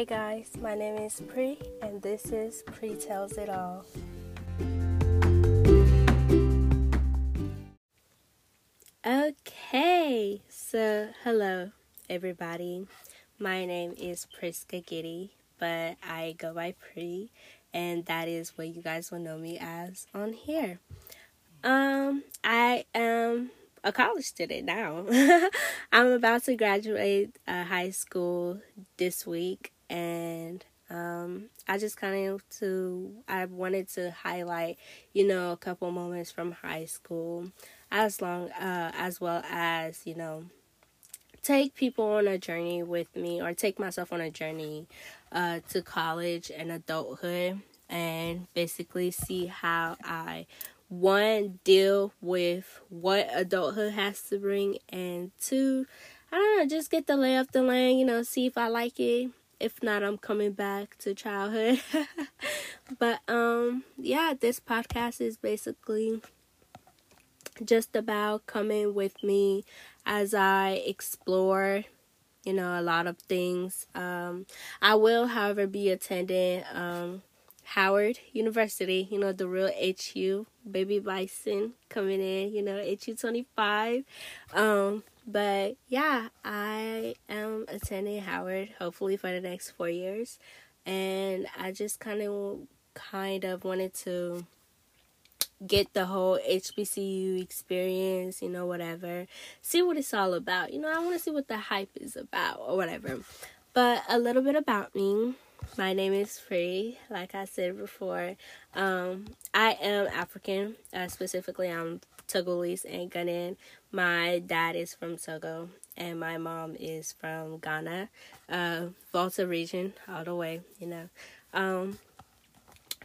Hey guys, my name is Pre, and this is Pre Tells It All. Okay, so hello everybody. My name is Priska Giddy, but I go by Pre, and that is what you guys will know me as on here. Um, I am a college student now. I'm about to graduate uh, high school this week, and um, I just kind of to I wanted to highlight, you know, a couple moments from high school, as long uh, as well as you know, take people on a journey with me, or take myself on a journey uh, to college and adulthood, and basically see how I one deal with what adulthood has to bring and two i don't know just get the lay of the land you know see if i like it if not i'm coming back to childhood but um yeah this podcast is basically just about coming with me as i explore you know a lot of things um i will however be attending um Howard University, you know, the real HU, Baby Bison coming in, you know, HU 25. Um, but yeah, I am attending Howard hopefully for the next four years. And I just kind of, kind of wanted to get the whole HBCU experience, you know, whatever. See what it's all about. You know, I want to see what the hype is about or whatever. But a little bit about me. My name is Pre. Like I said before, um, I am African. Uh, specifically, I'm Togolese and Ghanaian. My dad is from Togo, and my mom is from Ghana, uh, Volta region, all the way, you know. Um,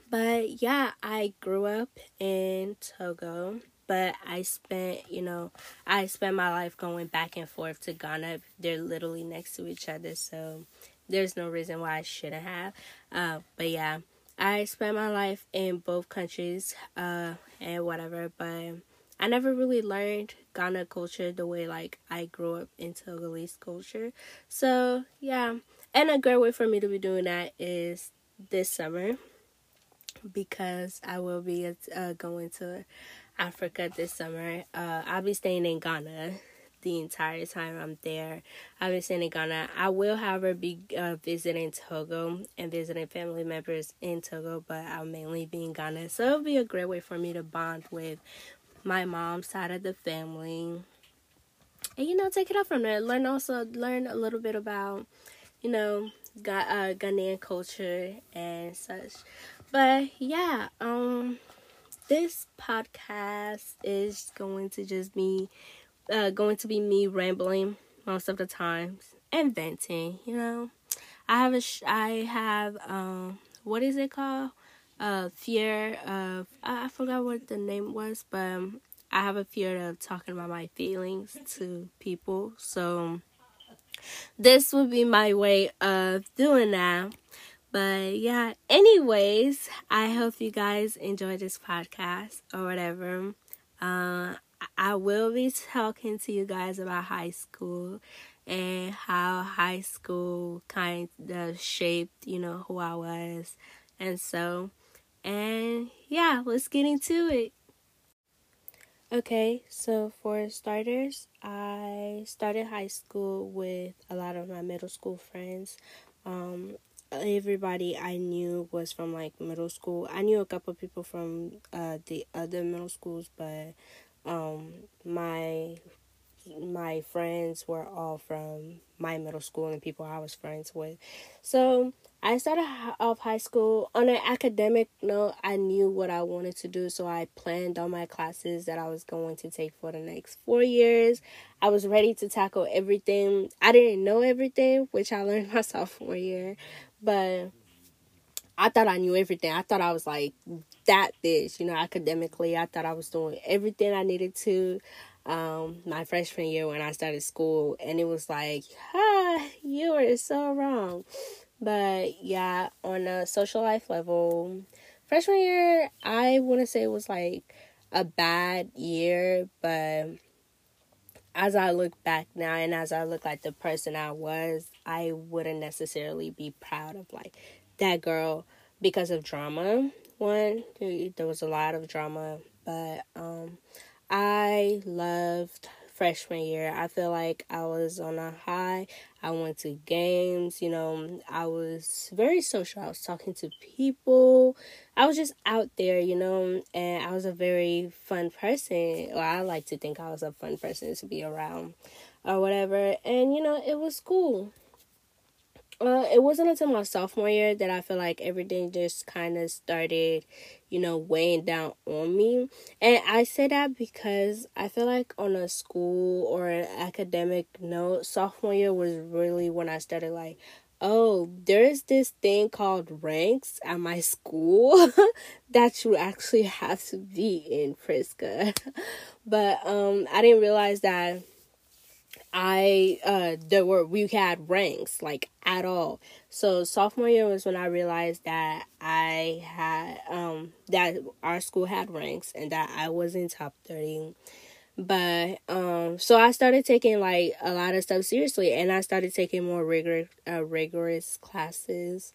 but yeah, I grew up in Togo, but I spent, you know, I spent my life going back and forth to Ghana. They're literally next to each other, so there's no reason why I shouldn't have. Uh, but yeah, I spent my life in both countries uh, and whatever, but I never really learned Ghana culture the way like I grew up in Togolese culture. So yeah, and a great way for me to be doing that is this summer because I will be uh, going to Africa this summer. Uh, I'll be staying in Ghana the entire time I'm there. I'll be staying in Ghana. I will, however, be uh, visiting Togo and visiting family members in Togo, but I'll mainly be in Ghana. So it'll be a great way for me to bond with my mom's side of the family. And you know, take it up from there. Learn also learn a little bit about, you know, uh, Ghanaian culture and such. But yeah, um, this podcast is going to just be uh, going to be me rambling most of the times and venting. You know, I have a sh- I have um what is it called? Uh, fear of I, I forgot what the name was, but um, I have a fear of talking about my feelings to people. So this would be my way of doing that. But yeah, anyways, I hope you guys enjoy this podcast or whatever. Uh, I will be talking to you guys about high school and how high school kind of shaped, you know, who I was. And so, and yeah, let's get into it. Okay, so for starters, I started high school with a lot of my middle school friends. Um, everybody I knew was from like middle school. I knew a couple people from uh, the other middle schools, but um, my my friends were all from my middle school and people I was friends with. So I started off high school on an academic note. I knew what I wanted to do, so I planned all my classes that I was going to take for the next four years. I was ready to tackle everything. I didn't know everything, which I learned my sophomore year, but I thought I knew everything. I thought I was like that bitch, you know, academically. I thought I was doing everything I needed to um my freshman year when I started school and it was like, ah, you are so wrong. But yeah, on a social life level, freshman year I wouldn't say it was like a bad year, but as I look back now and as I look like the person I was, I wouldn't necessarily be proud of like that girl because of drama. One, there was a lot of drama, but um I loved freshman year. I feel like I was on a high. I went to games, you know, I was very social. I was talking to people. I was just out there, you know, and I was a very fun person. Or I like to think I was a fun person to be around or whatever. And, you know, it was cool. Uh, it wasn't until my sophomore year that I feel like everything just kind of started, you know, weighing down on me. And I say that because I feel like on a school or an academic note, sophomore year was really when I started like, oh, there's this thing called ranks at my school that you actually have to be in Prisca. but um I didn't realize that I uh there were we had ranks like at all. So sophomore year was when I realized that I had um that our school had ranks and that I was in top 30. But um so I started taking like a lot of stuff seriously and I started taking more rigorous uh, rigorous classes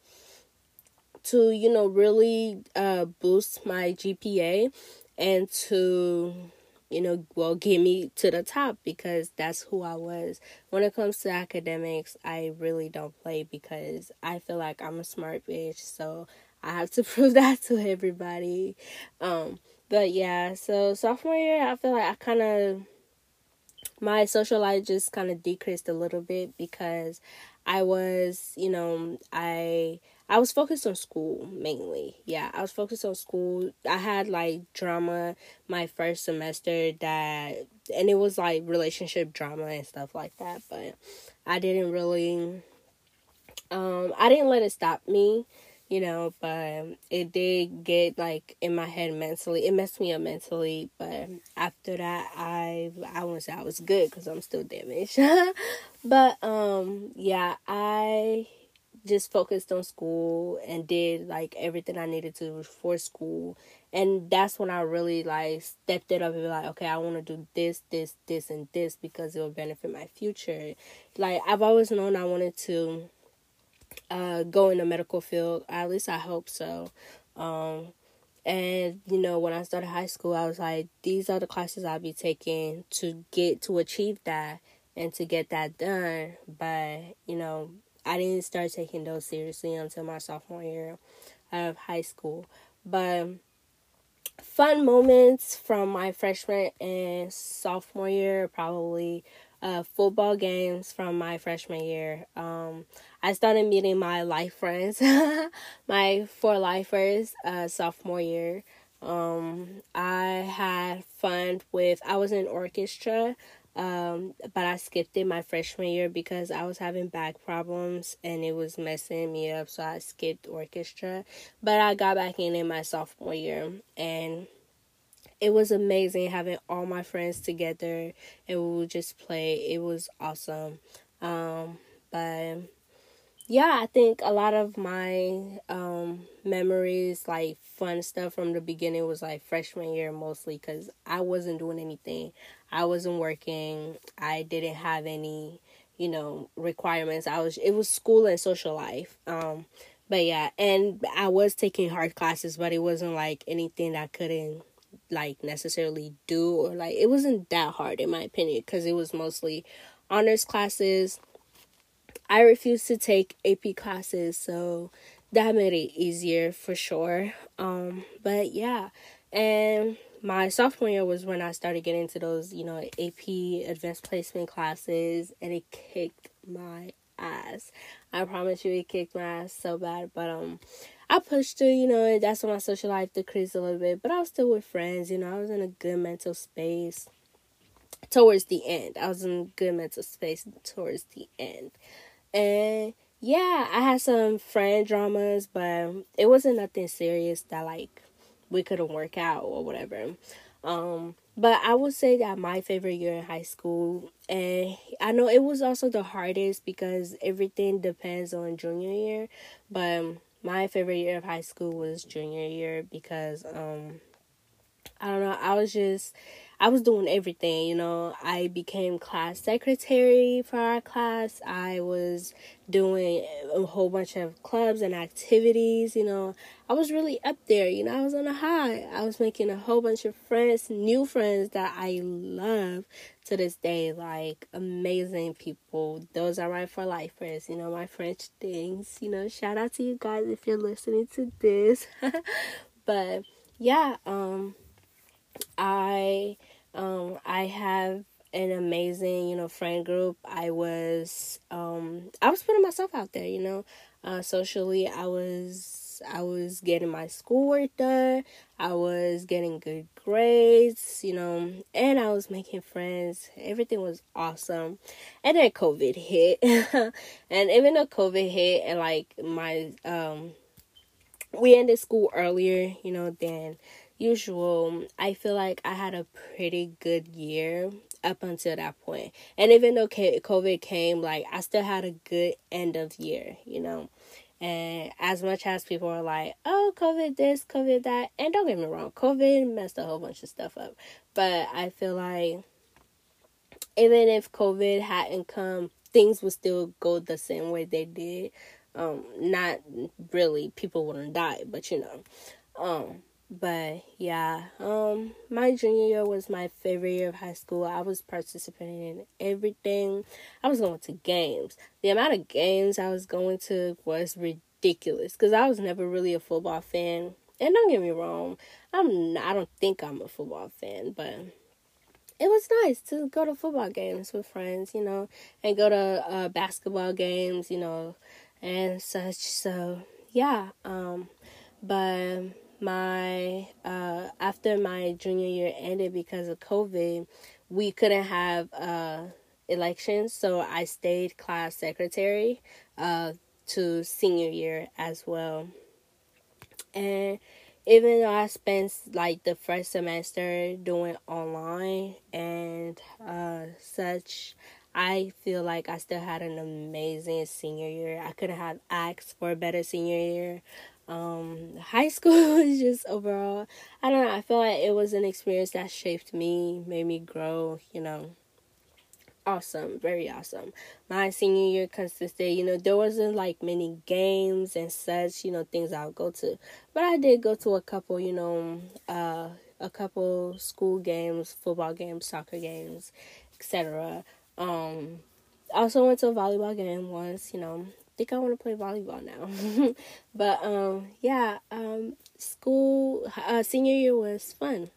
to you know really uh boost my GPA and to you know, well, get me to the top because that's who I was. When it comes to academics, I really don't play because I feel like I'm a smart bitch, so I have to prove that to everybody. Um, but yeah, so sophomore year, I feel like I kind of my social life just kind of decreased a little bit because I was, you know, I I was focused on school mainly. Yeah, I was focused on school. I had like drama my first semester that and it was like relationship drama and stuff like that, but I didn't really um I didn't let it stop me, you know, but it did get like in my head mentally. It messed me up mentally, but after that I I won't say I was good cuz I'm still damaged. but um yeah, I just focused on school and did like everything I needed to for school. And that's when I really like stepped it up and be like, okay, I want to do this, this, this, and this because it will benefit my future. Like I've always known I wanted to uh, go in the medical field. At least I hope so. Um, and you know, when I started high school, I was like, these are the classes I'll be taking to get to achieve that and to get that done. But you know, I didn't start taking those seriously until my sophomore year of high school. But fun moments from my freshman and sophomore year, probably uh, football games from my freshman year. Um, I started meeting my life friends, my four lifers, uh, sophomore year. Um, I had fun with, I was in orchestra um, but I skipped it my freshman year because I was having back problems and it was messing me up. So I skipped orchestra. But I got back in in my sophomore year and it was amazing having all my friends together and we would just play. It was awesome. Um, but yeah, I think a lot of my um, memories, like fun stuff from the beginning, was like freshman year mostly because I wasn't doing anything. I wasn't working. I didn't have any, you know, requirements. I was it was school and social life. Um, but yeah, and I was taking hard classes, but it wasn't like anything that I couldn't like necessarily do or like it wasn't that hard in my opinion because it was mostly honors classes I refused to take AP classes, so that made it easier for sure. Um, but yeah, and my sophomore year was when I started getting into those, you know, AP advanced placement classes, and it kicked my ass. I promise you, it kicked my ass so bad. But um, I pushed through, you know, that's when my social life decreased a little bit. But I was still with friends, you know, I was in a good mental space towards the end. I was in good mental space towards the end. And yeah, I had some friend dramas, but it wasn't nothing serious that like we couldn't work out or whatever. Um, but I would say that my favorite year in high school, and I know it was also the hardest because everything depends on junior year, but my favorite year of high school was junior year because um I don't know, I was just I was doing everything, you know. I became class secretary for our class. I was doing a whole bunch of clubs and activities, you know. I was really up there, you know. I was on a high. I was making a whole bunch of friends, new friends that I love to this day, like amazing people. Those are my for lifers, you know, my French things. You know, shout out to you guys if you're listening to this. but yeah, um I I have an amazing, you know, friend group. I was um I was putting myself out there, you know. Uh socially I was I was getting my schoolwork done. I was getting good grades, you know, and I was making friends. Everything was awesome. And then COVID hit. and even though COVID hit and like my um we ended school earlier, you know, than usual, I feel like I had a pretty good year up until that point. And even though COVID came, like I still had a good end of year, you know. And as much as people are like, oh, COVID this, COVID that, and don't get me wrong, COVID messed a whole bunch of stuff up. But I feel like even if COVID hadn't come, things would still go the same way they did. Um, not really, people wouldn't die, but you know. Um, but yeah, um, my junior year was my favorite year of high school. I was participating in everything. I was going to games. The amount of games I was going to was ridiculous because I was never really a football fan. And don't get me wrong, I'm not, I don't think I'm a football fan, but it was nice to go to football games with friends, you know, and go to uh, basketball games, you know, and such. So yeah, um, but my uh after my junior year ended because of COVID, we couldn't have uh elections, so I stayed class secretary uh to senior year as well. And even though I spent like the first semester doing online and uh such I feel like I still had an amazing senior year. I couldn't have asked for a better senior year. Um, high school is just overall, I don't know, I feel like it was an experience that shaped me, made me grow, you know. Awesome, very awesome. My senior year consisted, you know, there wasn't like many games and such, you know, things I would go to. But I did go to a couple, you know, uh, a couple school games, football games, soccer games, etc. Um, also went to a volleyball game once, you know, think I want to play volleyball now. but um, yeah, um, school uh, senior year was fun.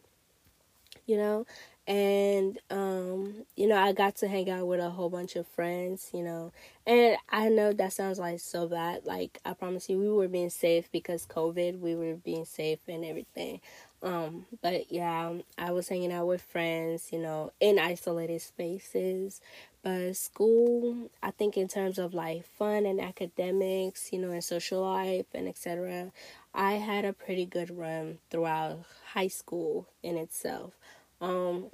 You know, and um, you know, I got to hang out with a whole bunch of friends. You know, and I know that sounds like so bad. Like I promise you, we were being safe because COVID. We were being safe and everything. Um, but yeah, I was hanging out with friends, you know, in isolated spaces. But school, I think in terms of like fun and academics, you know, and social life and etc., I had a pretty good run throughout high school in itself. Um,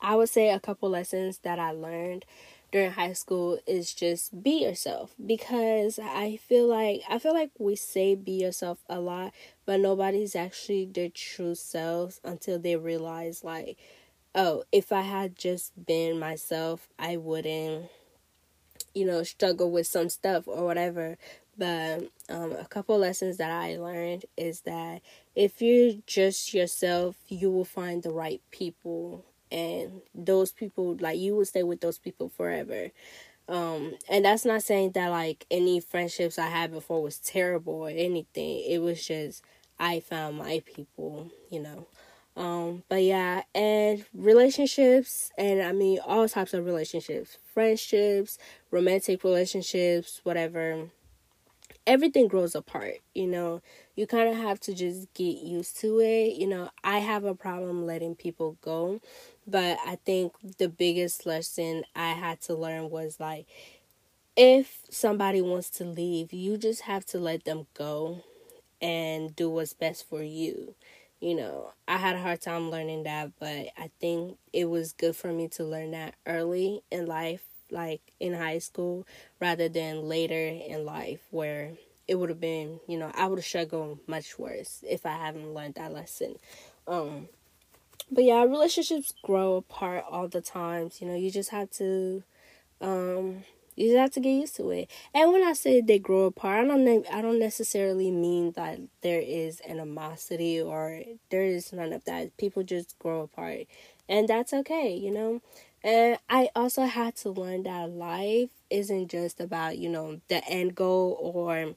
I would say a couple lessons that I learned during high school is just be yourself because I feel like I feel like we say be yourself a lot, but nobody's actually their true selves until they realize like, oh, if I had just been myself, I wouldn't you know struggle with some stuff or whatever. But um, a couple lessons that I learned is that if you're just yourself, you will find the right people. And those people like you will stay with those people forever. Um and that's not saying that like any friendships i had before was terrible or anything. It was just i found my people you know um but yeah and relationships and i mean all types of relationships. Friendships romantic relationships whatever. Everything grows apart you know? You kind of have to just get used to it you know? I have a problem letting people go but i think the biggest lesson i had to learn was like if somebody wants to leave you just have to let them go and do what's best for you you know i had a hard time learning that but i think it was good for me to learn that early in life like in high school rather than later in life where it would have been, you know, I would have struggled much worse if I haven't learned that lesson. Um but yeah, relationships grow apart all the times. You know, you just have to um you just have to get used to it. And when I say they grow apart, I don't I don't necessarily mean that there is animosity or there is none of that. People just grow apart. And that's okay, you know. And I also had to learn that life isn't just about, you know, the end goal or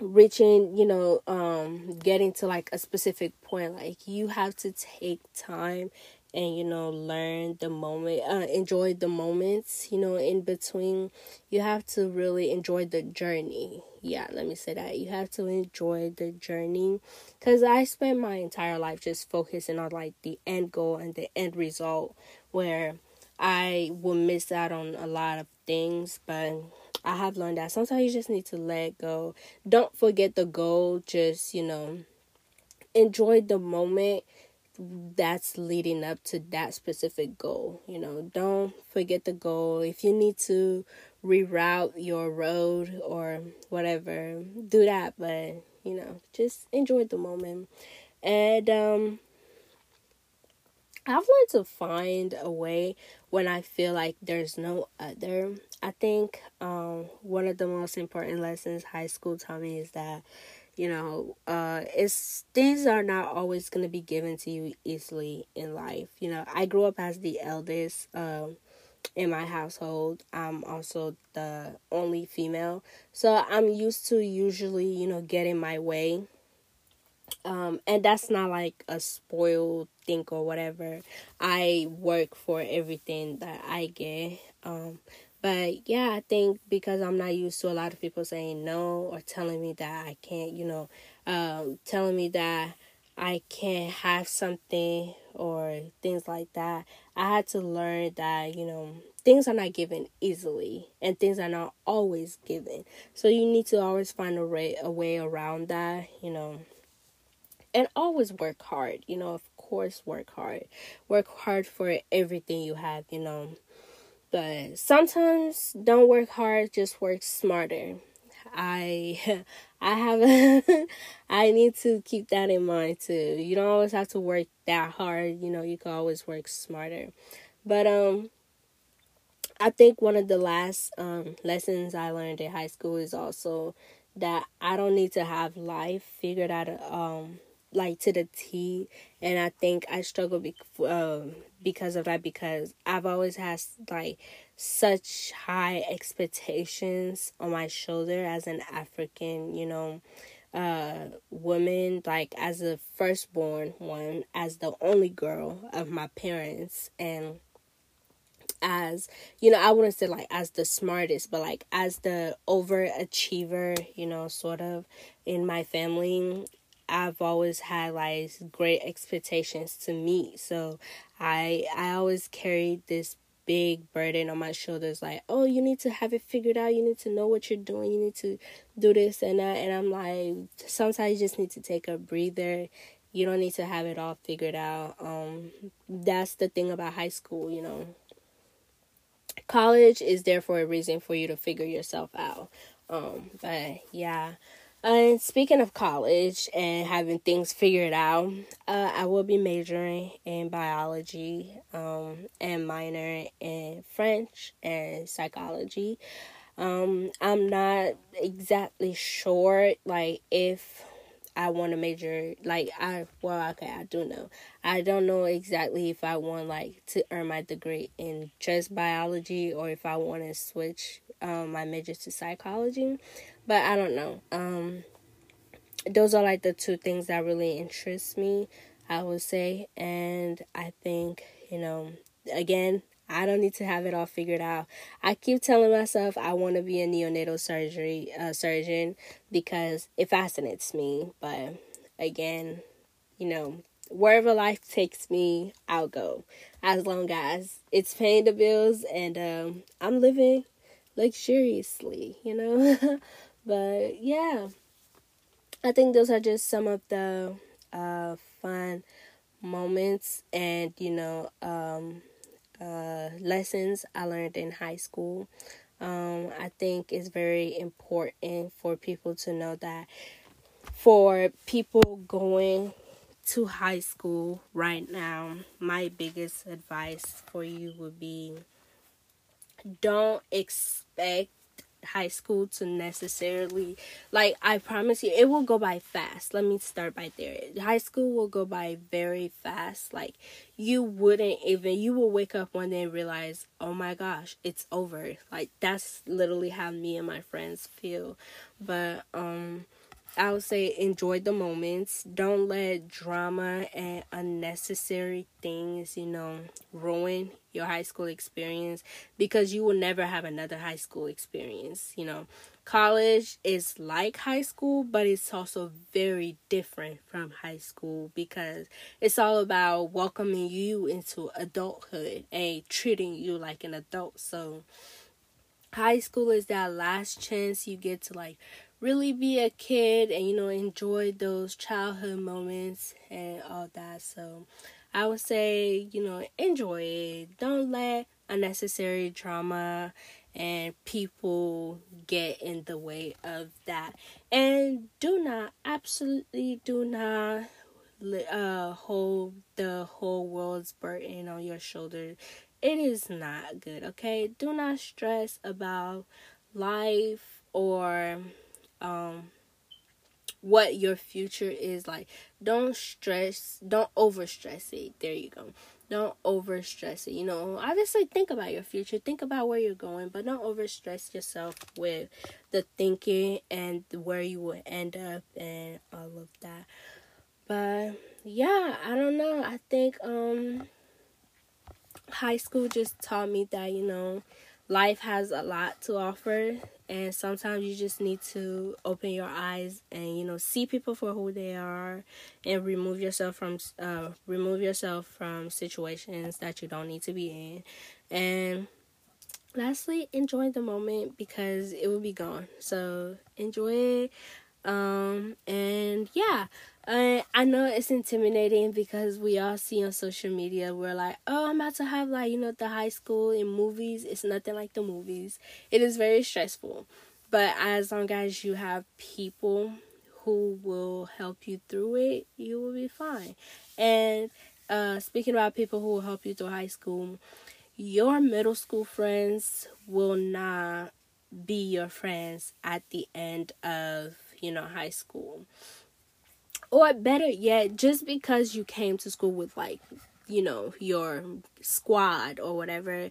reaching you know um getting to like a specific point like you have to take time and you know learn the moment uh, enjoy the moments you know in between. You have to really enjoy the journey. Yeah let me say that. You have to enjoy the journey. Because i spent my entire life just focusing on like the end goal and the end result where i will miss out on a lot of things. But I have learned that sometimes you just need to let go. Don't forget the goal, just, you know, enjoy the moment that's leading up to that specific goal. You know, don't forget the goal. If you need to reroute your road or whatever, do that, but you know, just enjoy the moment. And um I've learned to find a way when I feel like there's no other. I think um, one of the most important lessons high school taught me is that you know uh it's things are not always going to be given to you easily in life you know i grew up as the eldest um in my household i'm also the only female so i'm used to usually you know getting my way um, and that's not like a spoiled thing or whatever. I work for everything that I get. Um, but yeah, I think because I'm not used to a lot of people saying no or telling me that I can't, you know, um, telling me that I can't have something or things like that. I had to learn that, you know, things are not given easily and things are not always given. So you need to always find a way, a way around that, you know and always work hard you know of course work hard work hard for everything you have you know but sometimes don't work hard just work smarter. I i have a, i need to keep that in mind too. You don't always have to work that hard you know you can always work smarter. But um i think one of the last um lessons i learned in high school is also that i don't need to have life figured out um like to the T, and I think I struggle be- um, because of that because I've always had like such high expectations on my shoulder as an African, you know, uh woman like as a firstborn one as the only girl of my parents and as you know i wouldn't say like as the smartest but like as the overachiever you know sort of in my family I've always had like great expectations to meet. So I I always carried this big burden on my shoulders like, "Oh, you need to have it figured out. You need to know what you're doing. You need to do this and that." And I'm like, sometimes you just need to take a breather. You don't need to have it all figured out. Um that's the thing about high school, you know. College is there for a reason for you to figure yourself out. Um but yeah. And speaking of college and having things figured out, uh, I will be majoring in biology um, and minor in French and psychology. Um, I'm not exactly sure, like, if I want to major, like, I, well, okay, I do know. I don't know exactly if I want, like, to earn my degree in just biology or if I want to switch um, my major to psychology but I don't know. Um, those are like the two things that really interest me, I would say. And I think, you know, again, I don't need to have it all figured out. I keep telling myself I want to be a neonatal surgery uh, surgeon because it fascinates me. But again, you know, wherever life takes me, I'll go. As long as it's paying the bills and um, I'm living luxuriously, you know. But yeah, I think those are just some of the uh, fun moments and you know um, uh, lessons I learned in high school. Um, I think it's very important for people to know that for people going to high school right now, my biggest advice for you would be don't expect high school to necessarily like I promise you it will go by fast. Let me start by there. High school will go by very fast. Like you wouldn't even you will wake up one day and realize, "Oh my gosh, it's over." Like that's literally how me and my friends feel. But um I would say enjoy the moments. Don't let drama and unnecessary things, you know, ruin your high school experience because you will never have another high school experience. You know, college is like high school, but it's also very different from high school because it's all about welcoming you into adulthood and treating you like an adult. So, high school is that last chance you get to like really be a kid and you know enjoy those childhood moments and all that. So i would say you know enjoy it. Don't let unnecessary drama and people get in the way of that. And do not absolutely do not uh hold the whole world's burden on your shoulders it is not good okay? Do not stress about life or um what your future is like don't stress don't over stress it. There you go. Don't over stress it. You know obviously think about your future think about where you're going but don't over stress yourself with the thinking and where you will end up and all of that. But yeah i don't know. I think um high school just taught me that you know life has a lot to offer and sometimes you just need to open your eyes and you know see people for who they are and remove yourself from uh, remove yourself from situations that you don't need to be in. And lastly enjoy the moment because it will be gone. So enjoy it um and yeah uh, I know it's intimidating because we all see on social media we're like, oh, I'm about to have like you know the high school in movies. It's nothing like the movies. It is very stressful, but as long as you have people who will help you through it, you will be fine. And uh, speaking about people who will help you through high school, your middle school friends will not be your friends at the end of you know high school or better yet, just because you came to school with like, you know, your squad or whatever,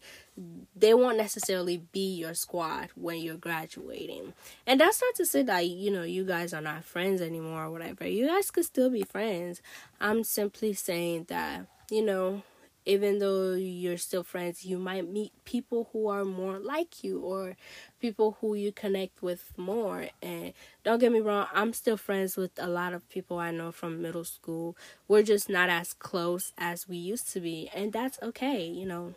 they won't necessarily be your squad when you're graduating. And that's not to say that, you know, you guys are not friends anymore or whatever. You guys could still be friends. I'm simply saying that, you know, even though you're still friends, you might meet people who are more like you or people who you connect with more. And don't get me wrong, I'm still friends with a lot of people I know from middle school. We're just not as close as we used to be, and that's okay, you know.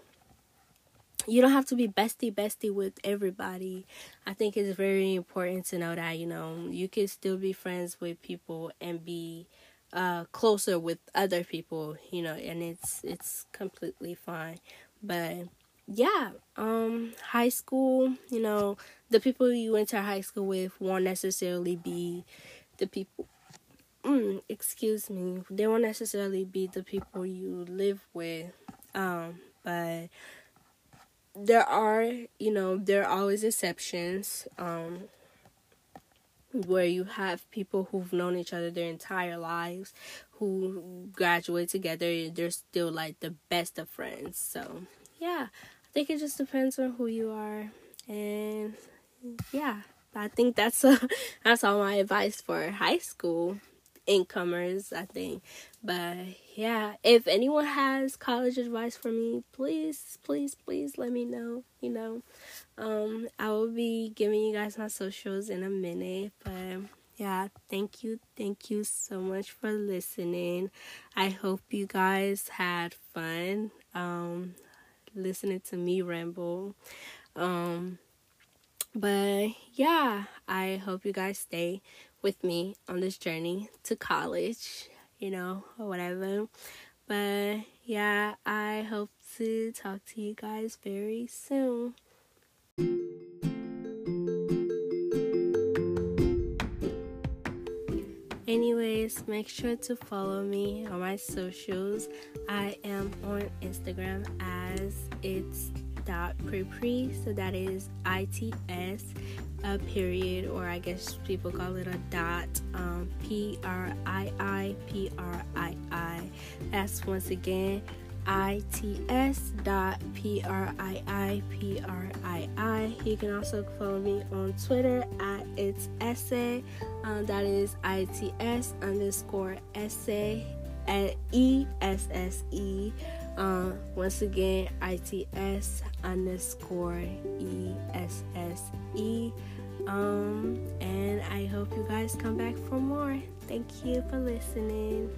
You don't have to be bestie bestie with everybody. I think it's very important to know that, you know, you can still be friends with people and be uh, closer with other people, you know, and it's it's completely fine. But yeah, um, high school, you know, the people you went to high school with won't necessarily be the people. Mm, excuse me, they won't necessarily be the people you live with. Um, but there are, you know, there are always exceptions. Um, where you have people who've known each other their entire lives who graduate together they're still like the best of friends. So yeah i think it just depends on who you are. And yeah i think that's a, that's all my advice for high school incomers i think but yeah if anyone has college advice for me please please please let me know you know um, I will be giving you guys my socials in a minute, but yeah, thank you, thank you so much for listening. I hope you guys had fun um, listening to me ramble. Um, but yeah, I hope you guys stay with me on this journey to college, you know, or whatever. But yeah, I hope to talk to you guys very soon. Anyways, make sure to follow me on my socials. I am on Instagram as it's dot pre so that is its a period or i guess people call it a dot um, p-r-i-i-p-r-i-i that's once again its dot p-r-i-i-p-r-i-i you can also follow me on twitter at its essay um, that is its underscore essay at e-s-s-e um, once again its underscore e-s-s-e um, and i hope you guys come back for more. Thank you for listening